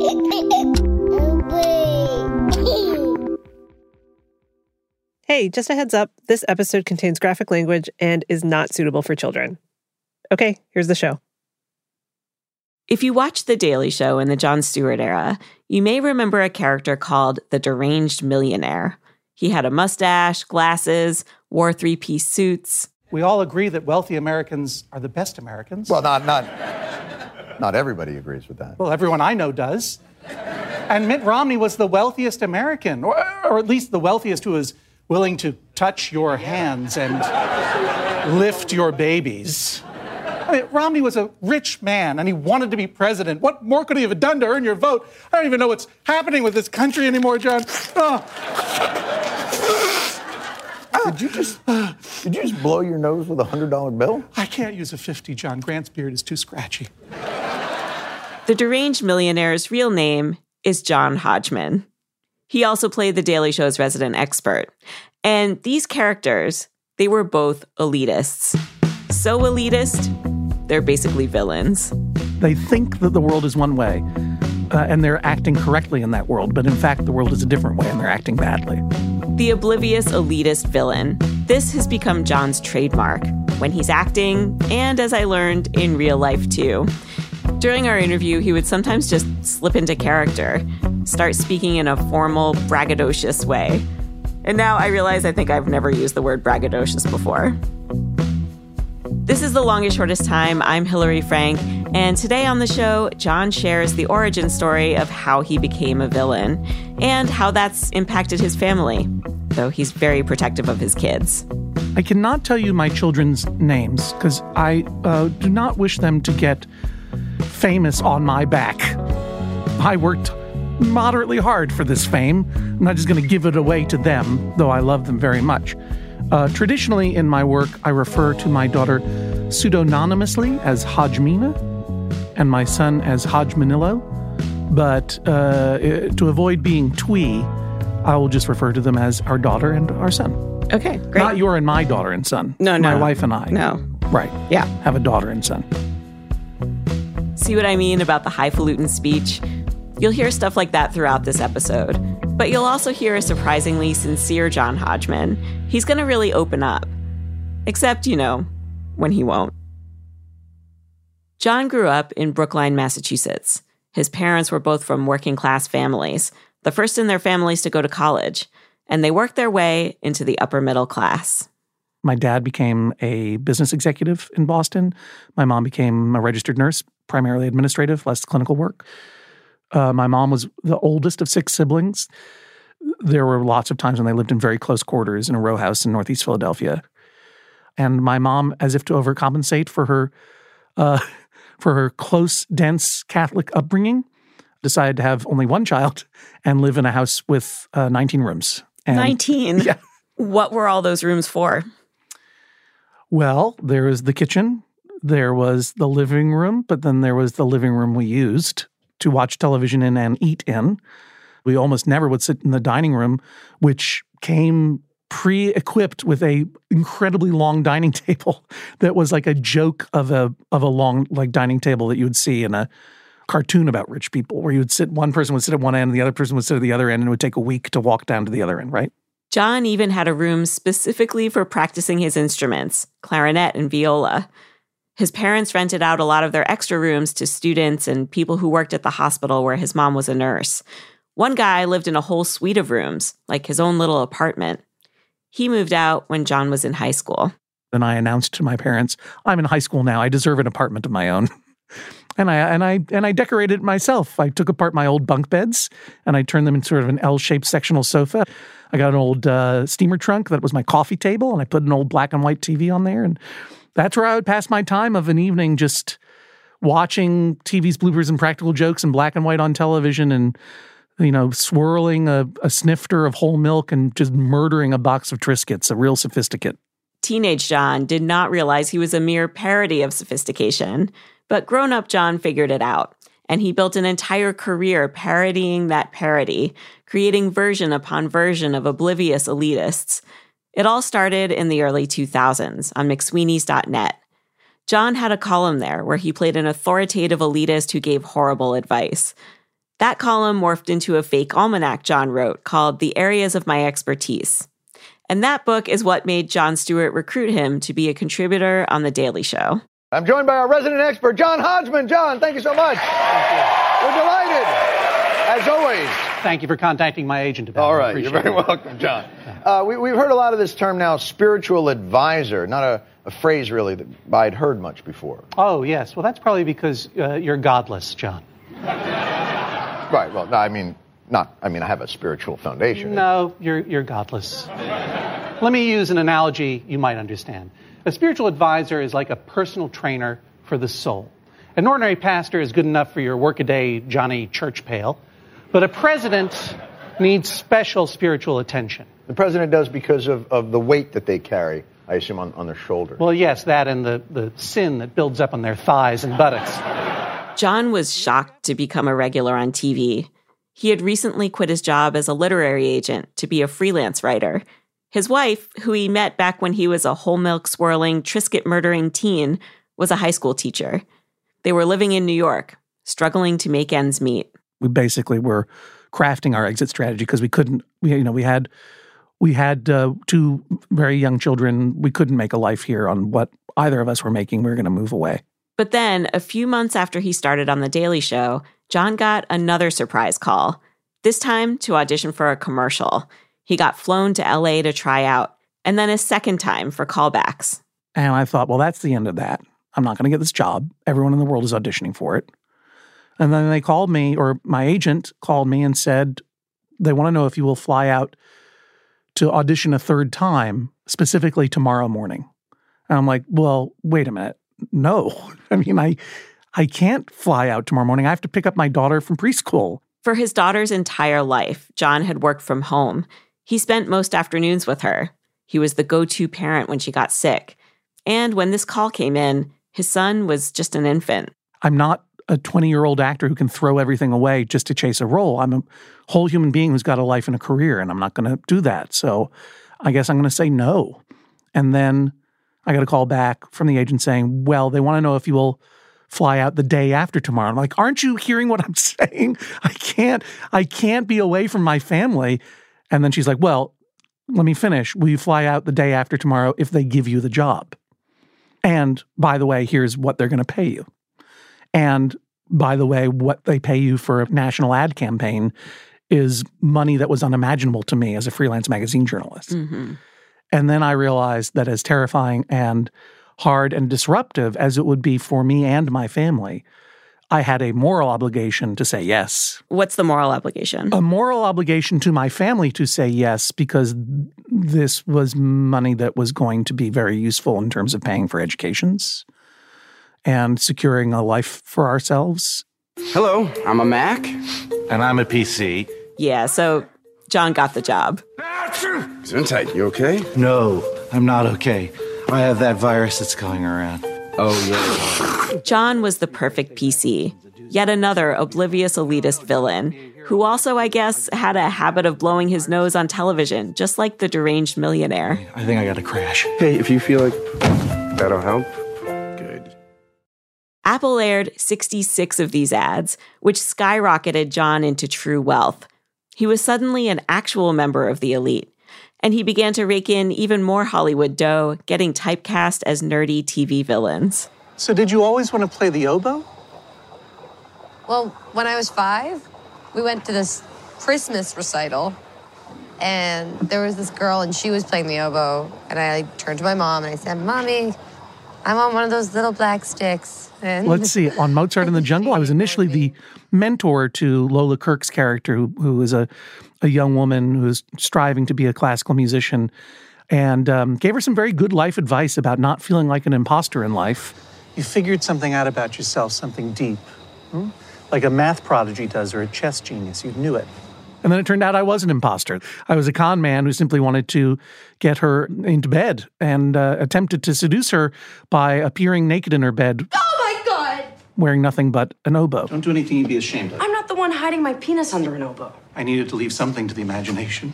Hey, just a heads up this episode contains graphic language and is not suitable for children. Okay, here's the show. If you watched The Daily Show in the Jon Stewart era, you may remember a character called the Deranged Millionaire. He had a mustache, glasses, wore three piece suits. We all agree that wealthy Americans are the best Americans. Well, not, not, not everybody agrees with that. Well, everyone I know does. And Mitt Romney was the wealthiest American, or, or at least the wealthiest who was willing to touch your hands and lift your babies. I mean, Romney was a rich man and he wanted to be president. What more could he have done to earn your vote? I don't even know what's happening with this country anymore, John. Oh. Did you just did you just blow your nose with a hundred dollar bill? I can't use a fifty. John Grant's beard is too scratchy. The deranged millionaire's real name is John Hodgman. He also played The Daily Show's resident expert. And these characters, they were both elitists. So elitist, they're basically villains. They think that the world is one way, uh, and they're acting correctly in that world, but in fact, the world is a different way, and they're acting badly. The oblivious elitist villain. This has become John's trademark when he's acting, and as I learned, in real life too. During our interview, he would sometimes just slip into character, start speaking in a formal, braggadocious way. And now I realize I think I've never used the word braggadocious before. This is The Longest Shortest Time. I'm Hillary Frank. And today on the show, John shares the origin story of how he became a villain and how that's impacted his family, though he's very protective of his kids. I cannot tell you my children's names because I uh, do not wish them to get famous on my back. I worked moderately hard for this fame. I'm not just going to give it away to them, though I love them very much. Uh, traditionally, in my work, I refer to my daughter pseudonymously as Hodgmina and my son as Hodgmanillo. But uh, to avoid being twee, I will just refer to them as our daughter and our son. Okay, great. Not your and my daughter and son. No, no. My wife and I. No. Right. Yeah. Have a daughter and son. See what I mean about the highfalutin speech? You'll hear stuff like that throughout this episode. But you'll also hear a surprisingly sincere John Hodgman. He's going to really open up. Except, you know, when he won't. John grew up in Brookline, Massachusetts. His parents were both from working class families, the first in their families to go to college, and they worked their way into the upper middle class. My dad became a business executive in Boston. My mom became a registered nurse, primarily administrative, less clinical work. Uh, my mom was the oldest of six siblings. There were lots of times when they lived in very close quarters in a row house in Northeast Philadelphia. And my mom, as if to overcompensate for her uh, for her close, dense Catholic upbringing, decided to have only one child and live in a house with uh, 19 rooms. And, 19? Yeah. What were all those rooms for? Well, there was the kitchen, there was the living room, but then there was the living room we used to watch television in and eat in. We almost never would sit in the dining room, which came pre-equipped with a incredibly long dining table that was like a joke of a of a long like dining table that you would see in a cartoon about rich people where you would sit one person would sit at one end and the other person would sit at the other end and it would take a week to walk down to the other end, right? John even had a room specifically for practicing his instruments, clarinet and viola. His parents rented out a lot of their extra rooms to students and people who worked at the hospital where his mom was a nurse. One guy lived in a whole suite of rooms, like his own little apartment. He moved out when John was in high school. Then I announced to my parents, I'm in high school now. I deserve an apartment of my own. and I and I and I decorated it myself. I took apart my old bunk beds and I turned them into sort of an L-shaped sectional sofa. I got an old uh, steamer trunk that was my coffee table, and I put an old black and white TV on there, and that's where I would pass my time of an evening, just watching TV's bloopers and practical jokes and black and white on television, and you know, swirling a, a snifter of whole milk and just murdering a box of Triscuits, a real sophisticate. Teenage John did not realize he was a mere parody of sophistication, but grown up John figured it out. And he built an entire career parodying that parody, creating version upon version of oblivious elitists. It all started in the early 2000s on McSweeney's.net. John had a column there where he played an authoritative elitist who gave horrible advice. That column morphed into a fake almanac John wrote called The Areas of My Expertise. And that book is what made Jon Stewart recruit him to be a contributor on The Daily Show. I'm joined by our resident expert, John Hodgman. John, thank you so much. We're delighted, as always. Thank you for contacting my agent about All right, you're very welcome, John. Uh, we, we've heard a lot of this term now, spiritual advisor. Not a, a phrase really that I'd heard much before. Oh, yes. Well, that's probably because uh, you're godless, John. Right. Well, no, I mean, not. I mean, I have a spiritual foundation. No, you're, you're godless. Let me use an analogy you might understand. A spiritual advisor is like a personal trainer for the soul. An ordinary pastor is good enough for your workaday Johnny Church pail, but a president needs special spiritual attention. The president does because of, of the weight that they carry. I assume on, on their shoulders. Well, yes, that and the, the sin that builds up on their thighs and buttocks. John was shocked to become a regular on TV. He had recently quit his job as a literary agent to be a freelance writer. His wife, who he met back when he was a whole milk swirling, Triscuit murdering teen, was a high school teacher. They were living in New York, struggling to make ends meet. We basically were crafting our exit strategy because we couldn't we, you know we had we had uh, two very young children. We couldn't make a life here on what either of us were making. We were going to move away. But then, a few months after he started on The Daily Show, John got another surprise call, this time to audition for a commercial. He got flown to LA to try out, and then a second time for callbacks. and i thought well that's the end of that. I'm not going to get this job. Everyone in the world is auditioning for it and then they called me or my agent called me and said they want to know if you will fly out to audition a third time specifically tomorrow morning and i'm like well wait a minute no i mean i i can't fly out tomorrow morning i have to pick up my daughter from preschool For his daughter's entire life, John had worked from home. He spent most afternoons with her. He was the go to parent when she got sick. And when this call came in, his son was just an infant. i'm not a 20 year old actor who can throw everything away just to chase a role. I'm a whole human being who's got a life and a career and i'm not going to do that. So i guess i'm going to say no. And then i got a call back from the agent saying well they want to know if you will fly out the day after tomorrow. I'm like aren't you hearing what i'm saying? I can't i can't be away from my family. And then she's like well let me finish. Will you fly out the day after tomorrow if they give you the job? And by the way here's what they're going to pay you and by the way, what they pay you for a national ad campaign is money that was unimaginable to me as a freelance magazine journalist. Mm-hmm. And then I realized that as terrifying and hard and disruptive as it would be for me and my family, I had a moral obligation to say yes. What's the moral obligation? A moral obligation to my family to say yes because this was money that was going to be very useful in terms of paying for educations and securing a life for ourselves Hello, I'm a Mac. And I'm a PC. Yeah, so John got the job. Gesundheit, you okay? No, I'm not okay. I have that virus that's going around. Oh, yeah. John was the perfect PC, yet another oblivious elitist villain, who also, I guess, had a habit of blowing his nose on television, just like the deranged millionaire. I think I got to crash. Hey, if you feel like that'll help, good. Apple aired 66 of these ads, which skyrocketed John into true wealth. He was suddenly an actual member of the elite, and he began to rake in even more Hollywood dough, getting typecast as nerdy TV villains. So, did you always want to play the oboe? Well, when I was five, we went to this Christmas recital, and there was this girl, and she was playing the oboe. And I turned to my mom and I said, "Mommy, I want one of those little black sticks." And Let's see. On Mozart in the Jungle, I was initially the mentor to Lola Kirke's character, who, who is a, a young woman who's striving to be a classical musician, and um, gave her some very good life advice about not feeling like an imposter in life. You figured something out about yourself, something deep. hmm? Like a math prodigy does or a chess genius. You knew it. And then it turned out I was an imposter. I was a con man who simply wanted to get her into bed and uh, attempted to seduce her by appearing naked in her bed Oh my god! wearing nothing but an oboe. Don't do anything you'd be ashamed of. I'm not the one hiding my penis under an oboe. I needed to leave something to the imagination.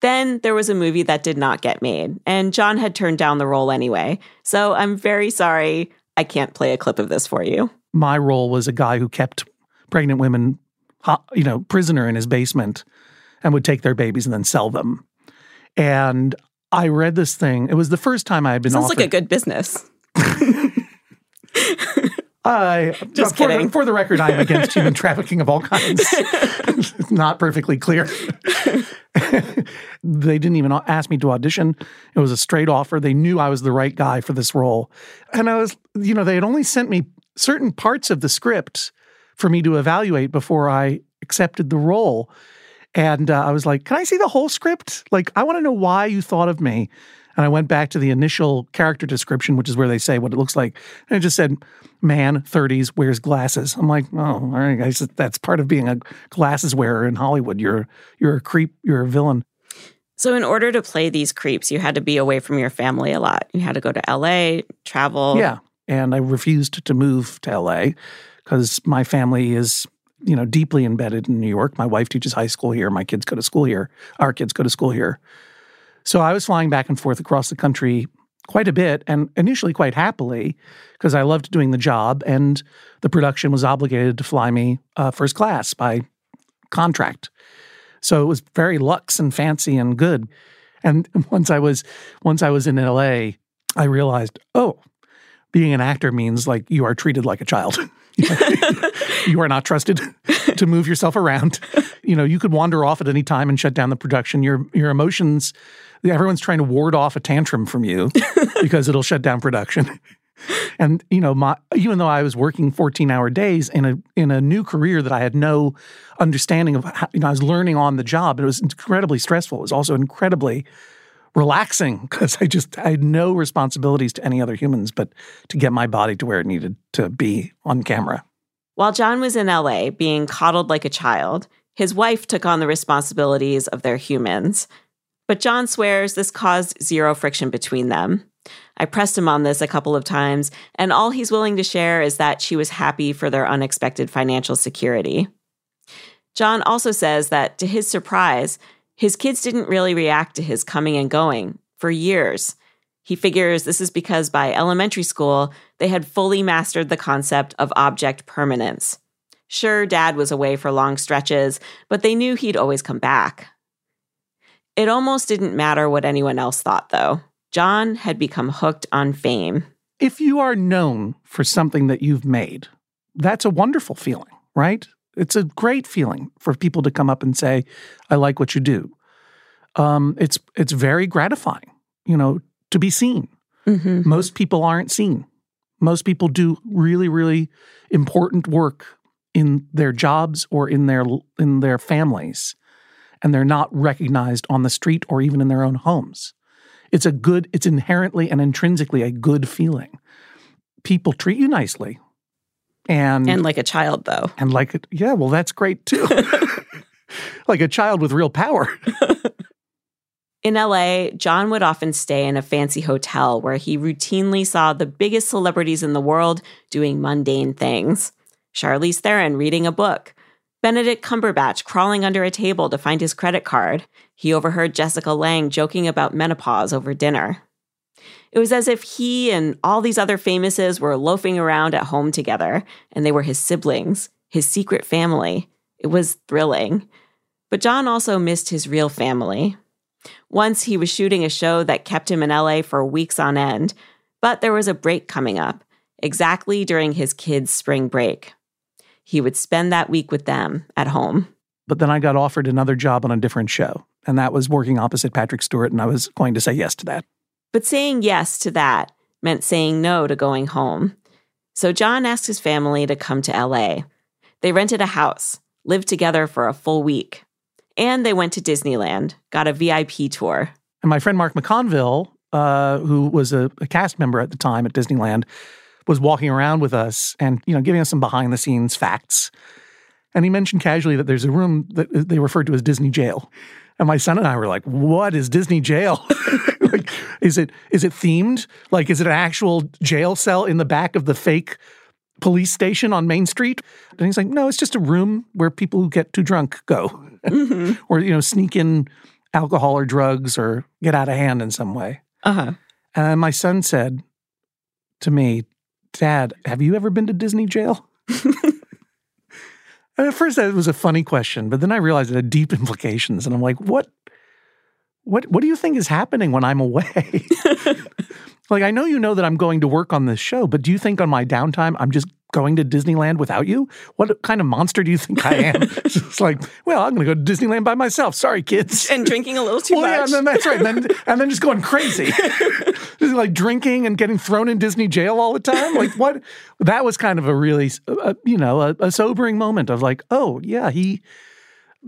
Then there was a movie that did not get made, and John had turned down the role anyway. So I'm very sorry I can't play a clip of this for you. My role was a guy who kept pregnant women ho- you know, prisoner in his basement and would take their babies and then sell them. And I read this thing. It was the first time I had been Sounds offered. like a good business. I Just for, kidding. For the record, I am against human trafficking of all kinds. it's not perfectly clear. they didn't even ask me to audition. It was a straight offer. They knew I was the right guy for this role. And I was, you know, they had only sent me certain parts of the script for me to evaluate before I accepted the role. And uh, I was like, can I see the whole script? Like, I want to know why you thought of me. And I went back to the initial character description, which is where they say what it looks like. And it just said, man, 30s, wears glasses. I'm like, oh, all right, guys, that's part of being a glasses wearer in Hollywood. You're you're a creep, you're a villain. So, in order to play these creeps, you had to be away from your family a lot. You had to go to LA, travel. Yeah. And I refused to move to LA because my family is, you know, deeply embedded in New York. My wife teaches high school here. My kids go to school here. Our kids go to school here. So I was flying back and forth across the country quite a bit and initially quite happily because I loved doing the job and the production was obligated to fly me uh, first class by contract. So it was very luxe and fancy and good. And once I was once I was in LA, I realized, oh, being an actor means like you are treated like a child. you are not trusted to move yourself around. You know, you could wander off at any time and shut down the production. Your your emotions, everyone's trying to ward off a tantrum from you because it'll shut down production. And you know, my even though I was working 14-hour days in a in a new career that I had no understanding of, how, you know, I was learning on the job. It was incredibly stressful. It was also incredibly relaxing because I just I had no responsibilities to any other humans but to get my body to where it needed to be on camera. While John was in LA being coddled like a child, his wife took on the responsibilities of their humans. But John swears this caused zero friction between them. I pressed him on this a couple of times, and all he's willing to share is that she was happy for their unexpected financial security. John also says that, to his surprise, his kids didn't really react to his coming and going for years. He figures this is because by elementary school, they had fully mastered the concept of object permanence. Sure, dad was away for long stretches, but they knew he'd always come back. It almost didn't matter what anyone else thought, though. John had become hooked on fame. If you are known for something that you've made, that's a wonderful feeling, right? It's a great feeling for people to come up and say, "I like what you do." Um, it's it's very gratifying, you know, to be seen. Mm-hmm. Most people aren't seen. Most people do really, really important work in their jobs or in their in their families, and they're not recognized on the street or even in their own homes. It's a good. It's inherently and intrinsically a good feeling. People treat you nicely, and And like a child, though. and like it. Yeah, well, that's great too. like a child with real power. In LA, John would often stay in a fancy hotel where he routinely saw the biggest celebrities in the world doing mundane things. Charlize Theron reading a book, Benedict Cumberbatch crawling under a table to find his credit card. He overheard Jessica Lange joking about menopause over dinner. It was as if he and all these other famouses were loafing around at home together, and they were his siblings, his secret family. It was thrilling. But John also missed his real family. Once he was shooting a show that kept him in LA for weeks on end, but there was a break coming up, exactly during his kids' spring break. He would spend that week with them at home. But then I got offered another job on a different show, and that was working opposite Patrick Stewart, and I was going to say yes to that. But saying yes to that meant saying no to going home. So John asked his family to come to LA. They rented a house, lived together for a full week, and they went to Disneyland, got a VIP tour. And my friend Mark McConville, uh, who was a, a cast member at the time at Disneyland, was walking around with us and you know giving us some behind the scenes facts. And he mentioned casually that there's a room that they referred to as Disney Jail. And my son and I were like, "What is Disney Jail? is it is it themed? Like, is it an actual jail cell in the back of the fake police station on Main Street?" And he's like, "No, it's just a room where people who get too drunk go, or you know, sneak in alcohol or drugs or get out of hand in some way." Uh huh. And my son said to me, Dad, have you ever been to Disney jail? And at first, that was a funny question, but then I realized it had deep implications, and I'm like, what? What? What do you think is happening when I'm away? like, I know you know that I'm going to work on this show, but do you think on my downtime I'm just going to Disneyland without you? What kind of monster do you think I am? it's like, well, I'm going to go to Disneyland by myself. Sorry, kids. And drinking a little too well, much. Yeah, and then that's right. And then, and then just going crazy. just like drinking and getting thrown in Disney jail all the time. Like what? That was kind of a really, uh, you know, a, a sobering moment of like, oh yeah, he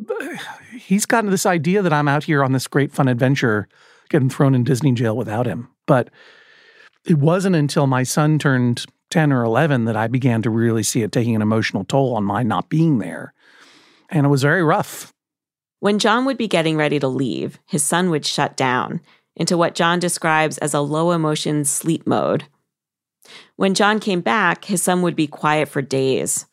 he's gotten this idea that I'm out here on this great fun adventure, getting thrown in Disney jail without him. But it wasn't until my son turned 10 or 11 that I began to really see it taking an emotional toll on my not being there. And it was very rough. When John would be getting ready to leave, his son would shut down into what John describes as a low emotion sleep mode. When John came back, his son would be quiet for days.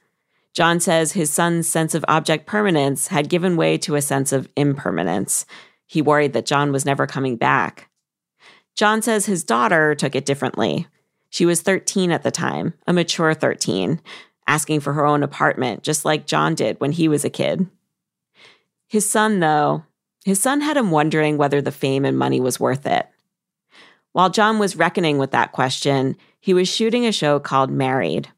John says his son's sense of object permanence had given way to a sense of impermanence. He worried that John was never coming back. John says his daughter took it differently. She was 13 at the time, a mature 13, asking for her own apartment, just like John did when he was a kid. His son, though, his son had him wondering whether the fame and money was worth it. While John was reckoning with that question, he was shooting a show called Married.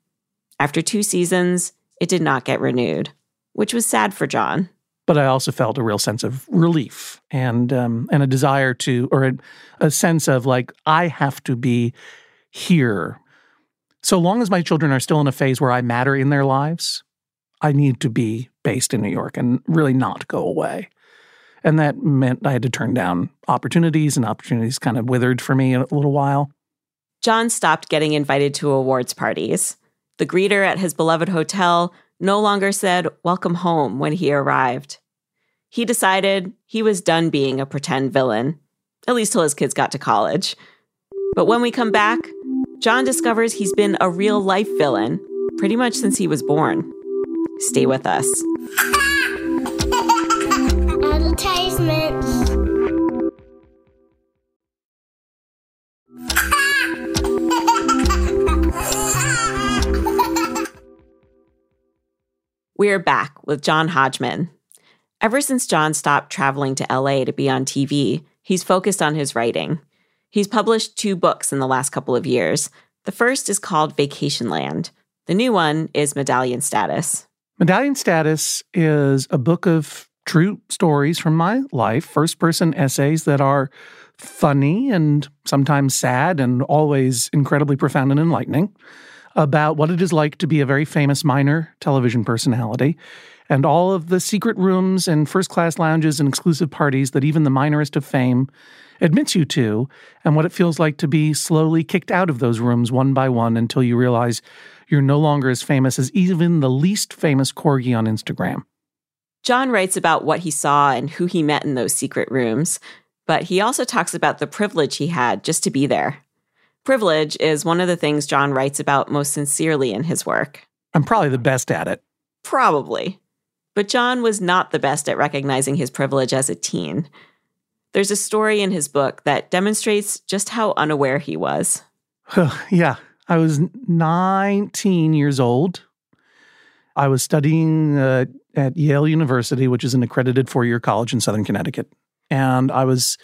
After two seasons, it did not get renewed, which was sad for John. But I also felt a real sense of relief and um, and a desire to, or a, a sense of like I have to be here. So long as my children are still in a phase where I matter in their lives, I need to be based in New York and really not go away. And that meant I had to turn down opportunities, and opportunities kind of withered for me a little while. John stopped getting invited to awards parties. The greeter at his beloved hotel no longer said, Welcome home, when he arrived. He decided he was done being a pretend villain, at least till his kids got to college. But when we come back, John discovers he's been a real life villain pretty much since he was born. Stay with us. Advertisements. We're back with John Hodgman. Ever since John stopped traveling to LA to be on TV, he's focused on his writing. He's published two books in the last couple of years. The first is called Vacationland. The new one is Medallion Status. Medallion Status is a book of true stories from my life, first person essays that are funny and sometimes sad and always incredibly profound and enlightening about what it is like to be a very famous minor television personality and all of the secret rooms and first class lounges and exclusive parties that even the minorest of fame admits you to, and what it feels like to be slowly kicked out of those rooms one by one until you realize you're no longer as famous as even the least famous corgi on Instagram. John writes about what he saw and who he met in those secret rooms, but he also talks about the privilege he had just to be there. Privilege is one of the things John writes about most sincerely in his work. I'm probably the best at it. Probably. But John was not the best at recognizing his privilege as a teen. There's a story in his book that demonstrates just how unaware he was. yeah, I was 19 years old. I was studying uh, at Yale University, which is an accredited four year college in Southern Connecticut. And I was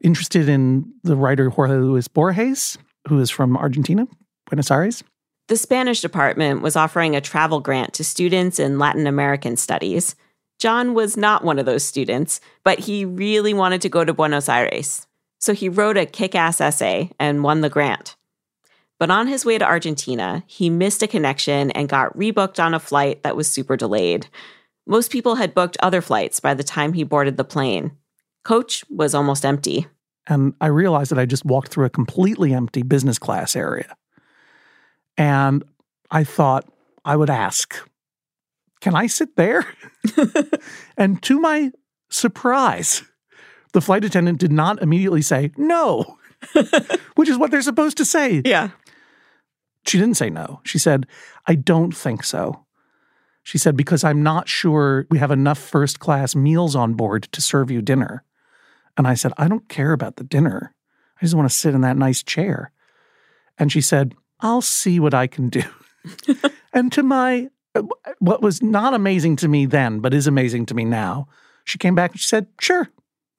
interested in the writer Jorge Luis Borges, who is from Argentina, Buenos Aires. The Spanish department was offering a travel grant to students in Latin American studies. John was not one of those students, but he really wanted to go to Buenos Aires. So he wrote a kick ass essay and won the grant. But on his way to Argentina, he missed a connection and got rebooked on a flight that was super delayed. Most people had booked other flights by the time he boarded the plane. Coach was almost empty. And I realized that I just walked through a completely empty business class area. And I thought I would ask, can I sit there? and to my surprise, the flight attendant did not immediately say no, which is what they're supposed to say. Yeah. She didn't say no. She said, I don't think so. She said, because I'm not sure we have enough first class meals on board to serve you dinner. And I said, I don't care about the dinner. I just want to sit in that nice chair. And she said, I'll see what I can do. and to my what was not amazing to me then, but is amazing to me now, she came back and she said, Sure.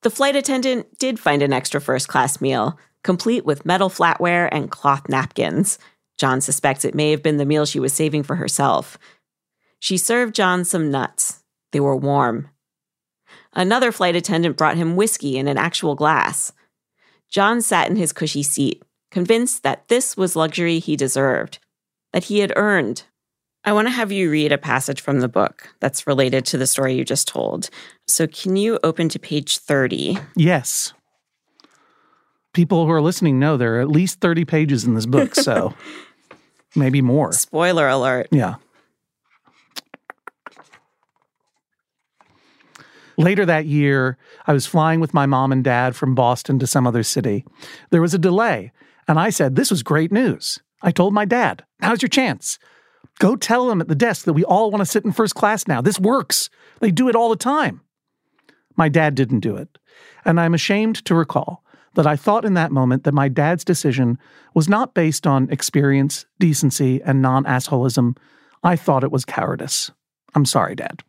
The flight attendant did find an extra first class meal, complete with metal flatware and cloth napkins. John suspects it may have been the meal she was saving for herself. She served John some nuts. They were warm. Another flight attendant brought him whiskey in an actual glass. John sat in his cushy seat, convinced that this was luxury he deserved, that he had earned. I want to have you read a passage from the book that's related to the story you just told. So, can you open to page 30? Yes. People who are listening know there are at least 30 pages in this book, so maybe more. Spoiler alert. Yeah. Later that year, I was flying with my mom and dad from Boston to some other city. There was a delay, and I said, This was great news. I told my dad, Now's your chance. Go tell them at the desk that we all want to sit in first class now. This works. They do it all the time. My dad didn't do it. And I'm ashamed to recall that I thought in that moment that my dad's decision was not based on experience, decency, and non assholism. I thought it was cowardice. I'm sorry, Dad.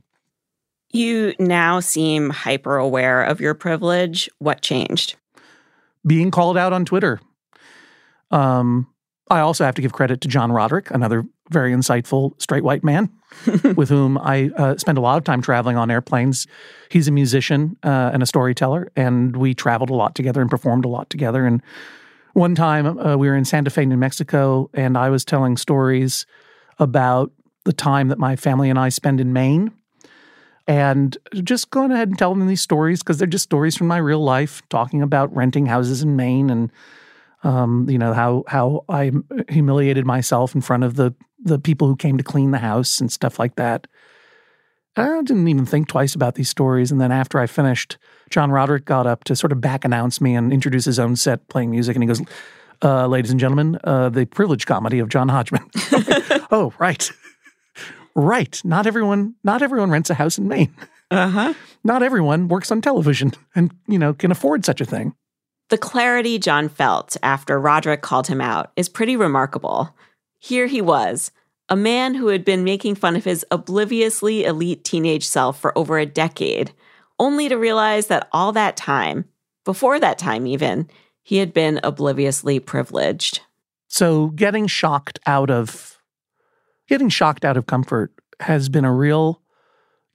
You now seem hyper aware of your privilege. What changed? Being called out on Twitter. Um, I also have to give credit to John Roderick, another very insightful straight white man with whom I uh, spend a lot of time traveling on airplanes. He's a musician uh, and a storyteller, and we traveled a lot together and performed a lot together. And one time uh, we were in Santa Fe, New Mexico, and I was telling stories about the time that my family and I spend in Maine. And just going ahead and telling them these stories because they're just stories from my real life, talking about renting houses in Maine and um, you know how how I humiliated myself in front of the the people who came to clean the house and stuff like that. I didn't even think twice about these stories. And then after I finished, John Roderick got up to sort of back announce me and introduce his own set playing music. And he goes, uh, Ladies and gentlemen, uh, the privilege comedy of John Hodgman. oh, right. Right. Not everyone, not everyone rents a house in Maine. Uh-huh. Not everyone works on television and, you know, can afford such a thing. The clarity John felt after Roderick called him out is pretty remarkable. Here he was, a man who had been making fun of his obliviously elite teenage self for over a decade, only to realize that all that time, before that time even, he had been obliviously privileged. So getting shocked out of getting shocked out of comfort has been a real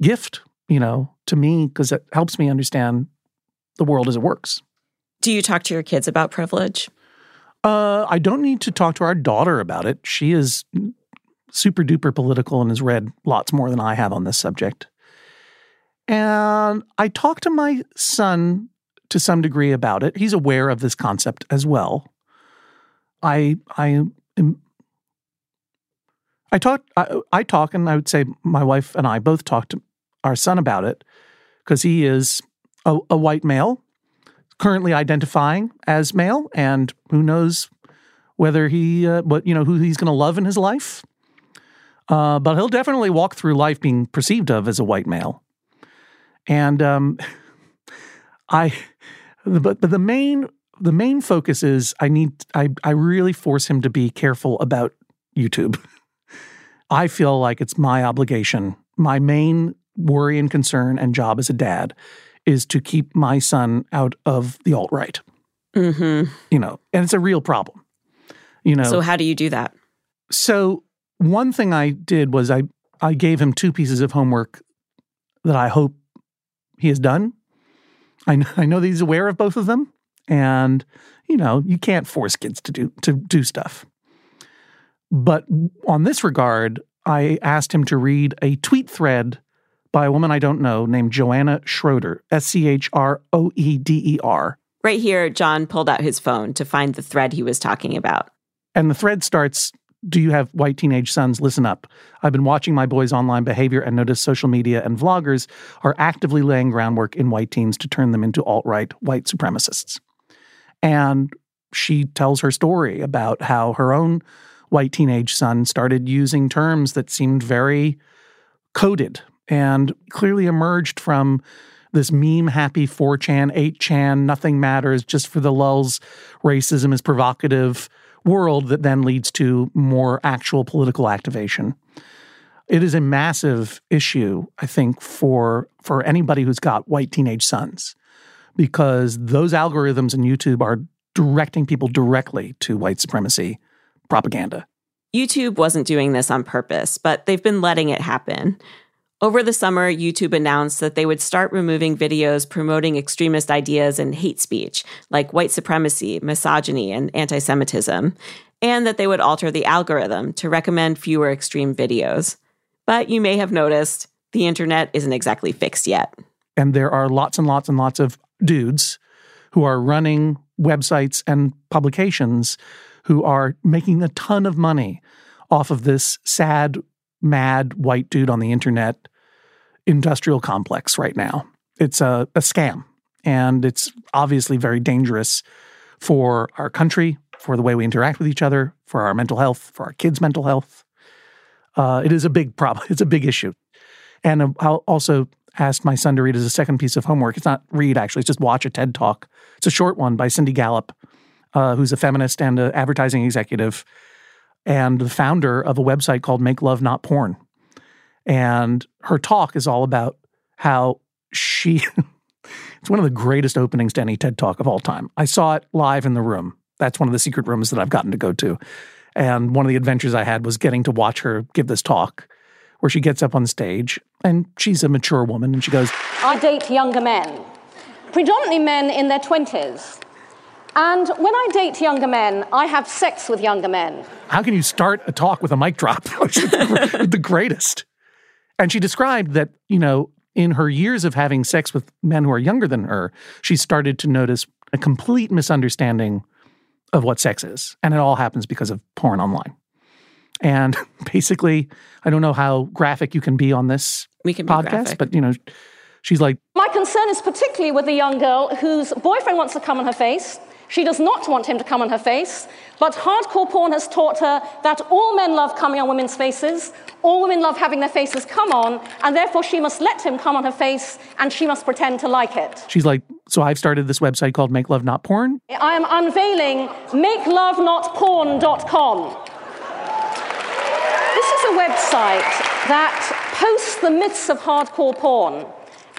gift, you know, to me because it helps me understand the world as it works. Do you talk to your kids about privilege? Uh, I don't need to talk to our daughter about it. She is super duper political and has read lots more than I have on this subject. And I talk to my son to some degree about it. He's aware of this concept as well. I I am I talk I, I talk and I would say my wife and I both talk to our son about it because he is a, a white male currently identifying as male, and who knows whether he, uh, what you know, who he's going to love in his life. Uh, but he'll definitely walk through life being perceived of as a white male. And um, I, but but the main the main focus is I need I I really force him to be careful about YouTube. I feel like it's my obligation, my main worry and concern and job as a dad is to keep my son out of the alt right. Mm-hmm. You know, and it's a real problem. You know. So how do you do that? So one thing I did was I I gave him two pieces of homework that I hope he has done. I know, I know that he's aware of both of them, and you know you can't force kids to do to do stuff. But on this regard, I asked him to read a tweet thread by a woman I don't know named Joanna Schroeder, S C H R O E D E R. Right here, John pulled out his phone to find the thread he was talking about. And the thread starts Do you have white teenage sons? Listen up. I've been watching my boys' online behavior and noticed social media and vloggers are actively laying groundwork in white teens to turn them into alt right white supremacists. And she tells her story about how her own white teenage son started using terms that seemed very coded and clearly emerged from this meme happy 4chan, 8chan, nothing matters, just for the lulz, racism is provocative world that then leads to more actual political activation. It is a massive issue, I think, for for anybody who's got white teenage sons, because those algorithms in YouTube are directing people directly to white supremacy propaganda. YouTube wasn't doing this on purpose, but they've been letting it happen. Over the summer, YouTube announced that they would start removing videos promoting extremist ideas and hate speech, like white supremacy, misogyny, and anti Semitism, and that they would alter the algorithm to recommend fewer extreme videos. But you may have noticed the internet isn't exactly fixed yet. And there are lots and lots and lots of dudes who are running websites and publications who are making a ton of money off of this sad, mad white dude on the internet industrial complex right now. It's a, a scam, and it's obviously very dangerous for our country, for the way we interact with each other, for our mental health, for our kids' mental health. Uh, it is a big problem. It's a big issue. And uh, I'll also asked my son to read as a second piece of homework. It's not read, actually, it's just watch a TED talk. It's a short one by Cindy Gallop, uh, who's a feminist and an advertising executive and the founder of a website called Make Love Not Porn. And her talk is all about how she, it's one of the greatest openings to any TED talk of all time. I saw it live in the room. That's one of the secret rooms that I've gotten to go to. And one of the adventures I had was getting to watch her give this talk where she gets up on stage and she's a mature woman and she goes, I date younger men, predominantly men in their 20s. And when I date younger men, I have sex with younger men. How can you start a talk with a mic drop? the greatest. And she described that, you know, in her years of having sex with men who are younger than her, she started to notice a complete misunderstanding of what sex is. And it all happens because of porn online. And basically, I don't know how graphic you can be on this we can podcast, but you know, she's like My concern is particularly with the young girl whose boyfriend wants to come on her face. She does not want him to come on her face, but hardcore porn has taught her that all men love coming on women's faces, all women love having their faces come on, and therefore she must let him come on her face and she must pretend to like it. She's like, So I've started this website called Make Love Not Porn. I am unveiling makelovenotporn.com. This is a website that posts the myths of hardcore porn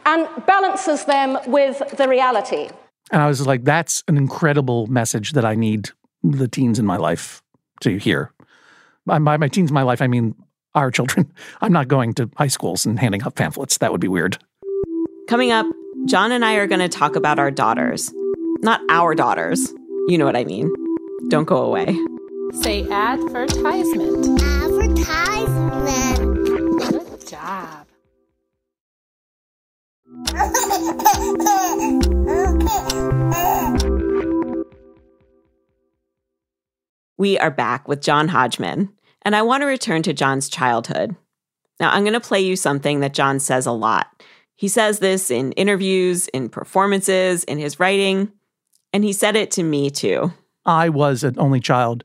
and balances them with the reality. And I was like, that's an incredible message that I need the teens in my life to hear. By my, my teens in my life, I mean our children. I'm not going to high schools and handing out pamphlets. That would be weird. Coming up, John and I are going to talk about our daughters. Not our daughters. You know what I mean. Don't go away. Say advertisement. Advertisement. Good job. We are back with John Hodgman, and I want to return to John's childhood. Now, I'm going to play you something that John says a lot. He says this in interviews, in performances, in his writing, and he said it to me too. I was an only child,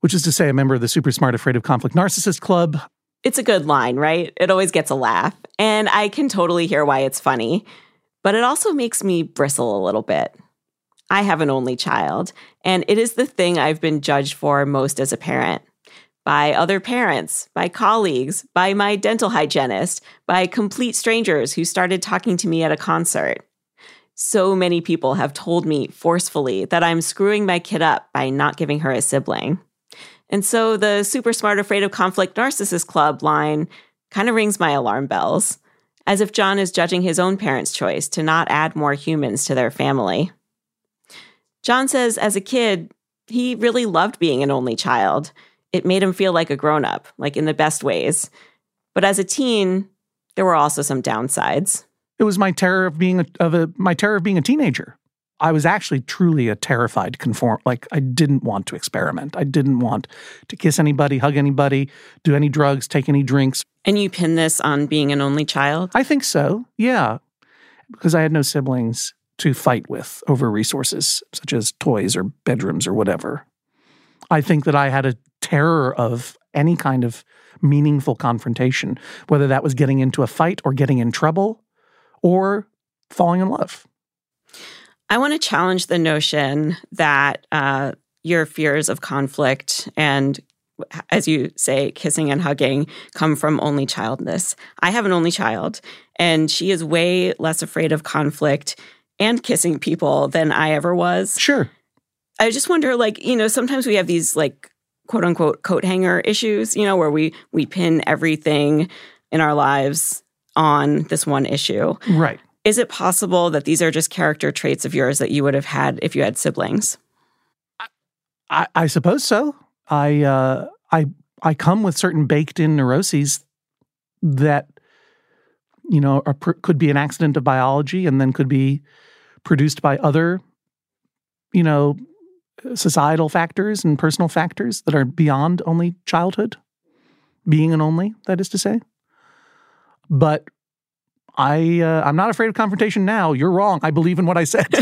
which is to say, a member of the Super Smart Afraid of Conflict Narcissist Club. It's a good line, right? It always gets a laugh, and I can totally hear why it's funny, but it also makes me bristle a little bit. I have an only child, and it is the thing I've been judged for most as a parent by other parents, by colleagues, by my dental hygienist, by complete strangers who started talking to me at a concert. So many people have told me forcefully that I'm screwing my kid up by not giving her a sibling. And so the super smart, afraid of conflict narcissist club line kind of rings my alarm bells, as if John is judging his own parents' choice to not add more humans to their family. John says as a kid, he really loved being an only child. It made him feel like a grown up, like in the best ways. But as a teen, there were also some downsides. It was my terror of being a, of a my terror of being a teenager. I was actually truly a terrified conform. Like I didn't want to experiment. I didn't want to kiss anybody, hug anybody, do any drugs, take any drinks. And you pin this on being an only child? I think so. Yeah, because I had no siblings to fight with over resources such as toys or bedrooms or whatever. I think that I had a terror of any kind of meaningful confrontation, whether that was getting into a fight or getting in trouble or falling in love. I want to challenge the notion that uh, your fears of conflict and as you say, kissing and hugging come from only childness. I have an only child, and she is way less afraid of conflict and kissing people than I ever was. Sure. I just wonder, like, you know, sometimes we have these like quote unquote coat hanger issues, you know, where we we pin everything in our lives on this one issue. Right. Is it possible that these are just character traits of yours that you would have had if you had siblings? I, I suppose so. I uh, I I come with certain baked in neuroses that you know are, could be an accident of biology and then could be produced by other you know societal factors and personal factors that are beyond only childhood being an only that is to say but i uh, i'm not afraid of confrontation now you're wrong i believe in what i said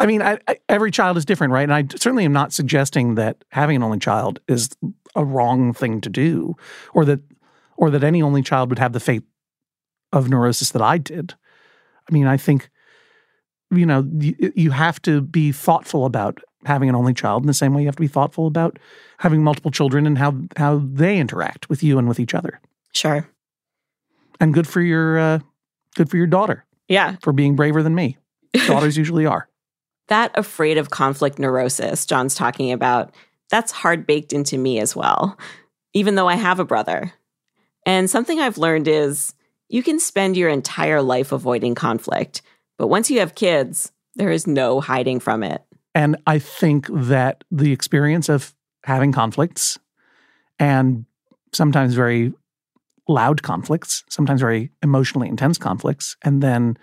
I mean, I, I, every child is different, right? And I certainly am not suggesting that having an only child is a wrong thing to do, or that, or that any only child would have the fate of neurosis that I did. I mean, I think, you know, you, you have to be thoughtful about having an only child in the same way you have to be thoughtful about having multiple children and how how they interact with you and with each other. Sure. And good for your uh, good for your daughter. Yeah. For being braver than me. Daughters usually are that afraid of conflict neurosis John's talking about, that's hard baked into me as well, even though I have a brother. And something I've learned is you can spend your entire life avoiding conflict, but once you have kids, there is no hiding from it. And I think that the experience of having conflicts and sometimes very loud conflicts, sometimes very emotionally intense conflicts, and then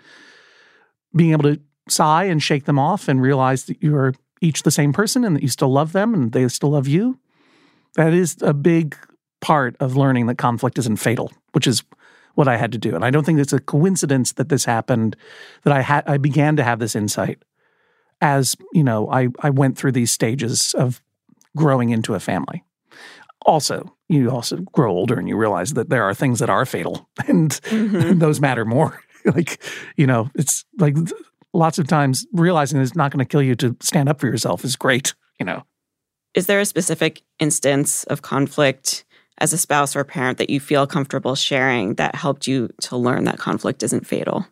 being able to sigh and shake them off and realize that you are each the same person and that you still love them and they still love you. That is a big part of learning that conflict isn't fatal, which is what I had to do. And I don't think it's a coincidence that this happened, that I had I began to have this insight as, you know, I, I went through these stages of growing into a family. Also, you also grow older and you realize that there are things that are fatal and mm-hmm. those matter more. like, you know, it's like lots of times realizing it's not going to kill you to stand up for yourself is great, you know. Is there a specific instance of conflict as a spouse or a parent that you feel comfortable sharing that helped you to learn that conflict isn't fatal?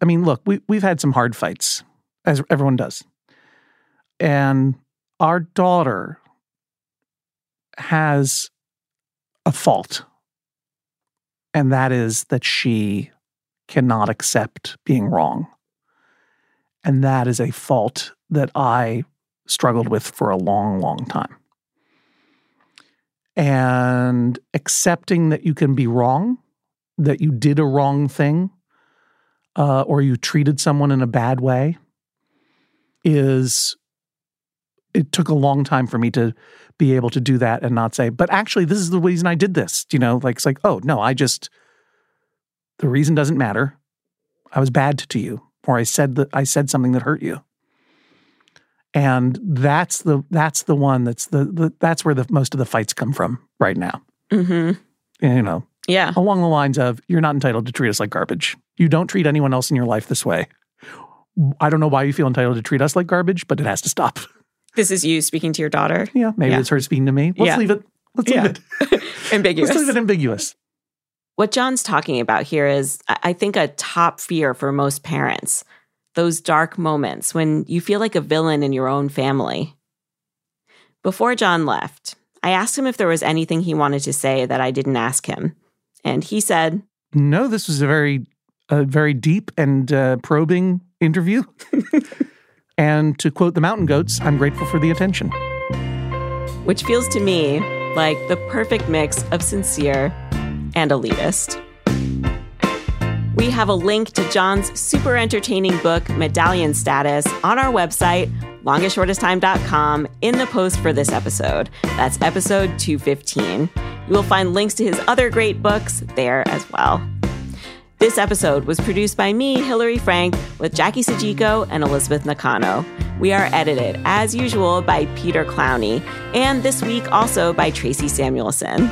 I mean, look, we we've had some hard fights, as everyone does. And our daughter has a fault. And that is that she cannot accept being wrong. And that is a fault that I struggled with for a long, long time. And accepting that you can be wrong, that you did a wrong thing, uh, or you treated someone in a bad way is it took a long time for me to be able to do that and not say, but actually, this is the reason I did this. You know, like it's like, oh, no, I just, the reason doesn't matter. I was bad to you or I said that I said something that hurt you. And that's the that's the one that's the, the that's where the most of the fights come from right now. Mm-hmm. You know, yeah, along the lines of you're not entitled to treat us like garbage. You don't treat anyone else in your life this way. I don't know why you feel entitled to treat us like garbage, but it has to stop. This is you speaking to your daughter. Yeah, maybe yeah. it's her speaking to me. Let's yeah. leave it. Let's yeah. leave it ambiguous. Let's leave it ambiguous. What John's talking about here is, I think, a top fear for most parents those dark moments when you feel like a villain in your own family. Before John left, I asked him if there was anything he wanted to say that I didn't ask him. And he said, No, this was a very, a very deep and uh, probing interview. and to quote the Mountain Goats, I'm grateful for the attention. Which feels to me like the perfect mix of sincere and elitist. We have a link to John's super entertaining book, Medallion Status, on our website, longestshortesttime.com, in the post for this episode. That's episode 215. You will find links to his other great books there as well. This episode was produced by me, Hillary Frank, with Jackie Sojico and Elizabeth Nakano. We are edited, as usual, by Peter Clowney, and this week also by Tracy Samuelson.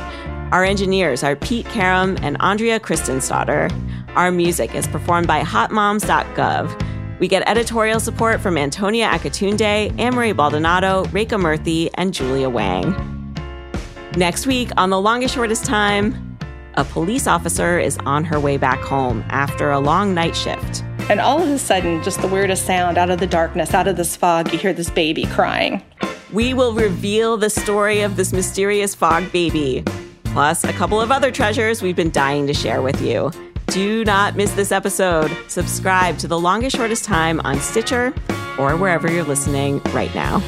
Our engineers are Pete Karam and Andrea Kristinsdottir. Our music is performed by hotmoms.gov. We get editorial support from Antonia Akatunde, Anne-Marie Baldonado, Rekha Murthy, and Julia Wang. Next week on The Longest Shortest Time, a police officer is on her way back home after a long night shift. And all of a sudden, just the weirdest sound out of the darkness, out of this fog, you hear this baby crying. We will reveal the story of this mysterious fog baby, plus a couple of other treasures we've been dying to share with you. Do not miss this episode. Subscribe to The Longest Shortest Time on Stitcher or wherever you're listening right now.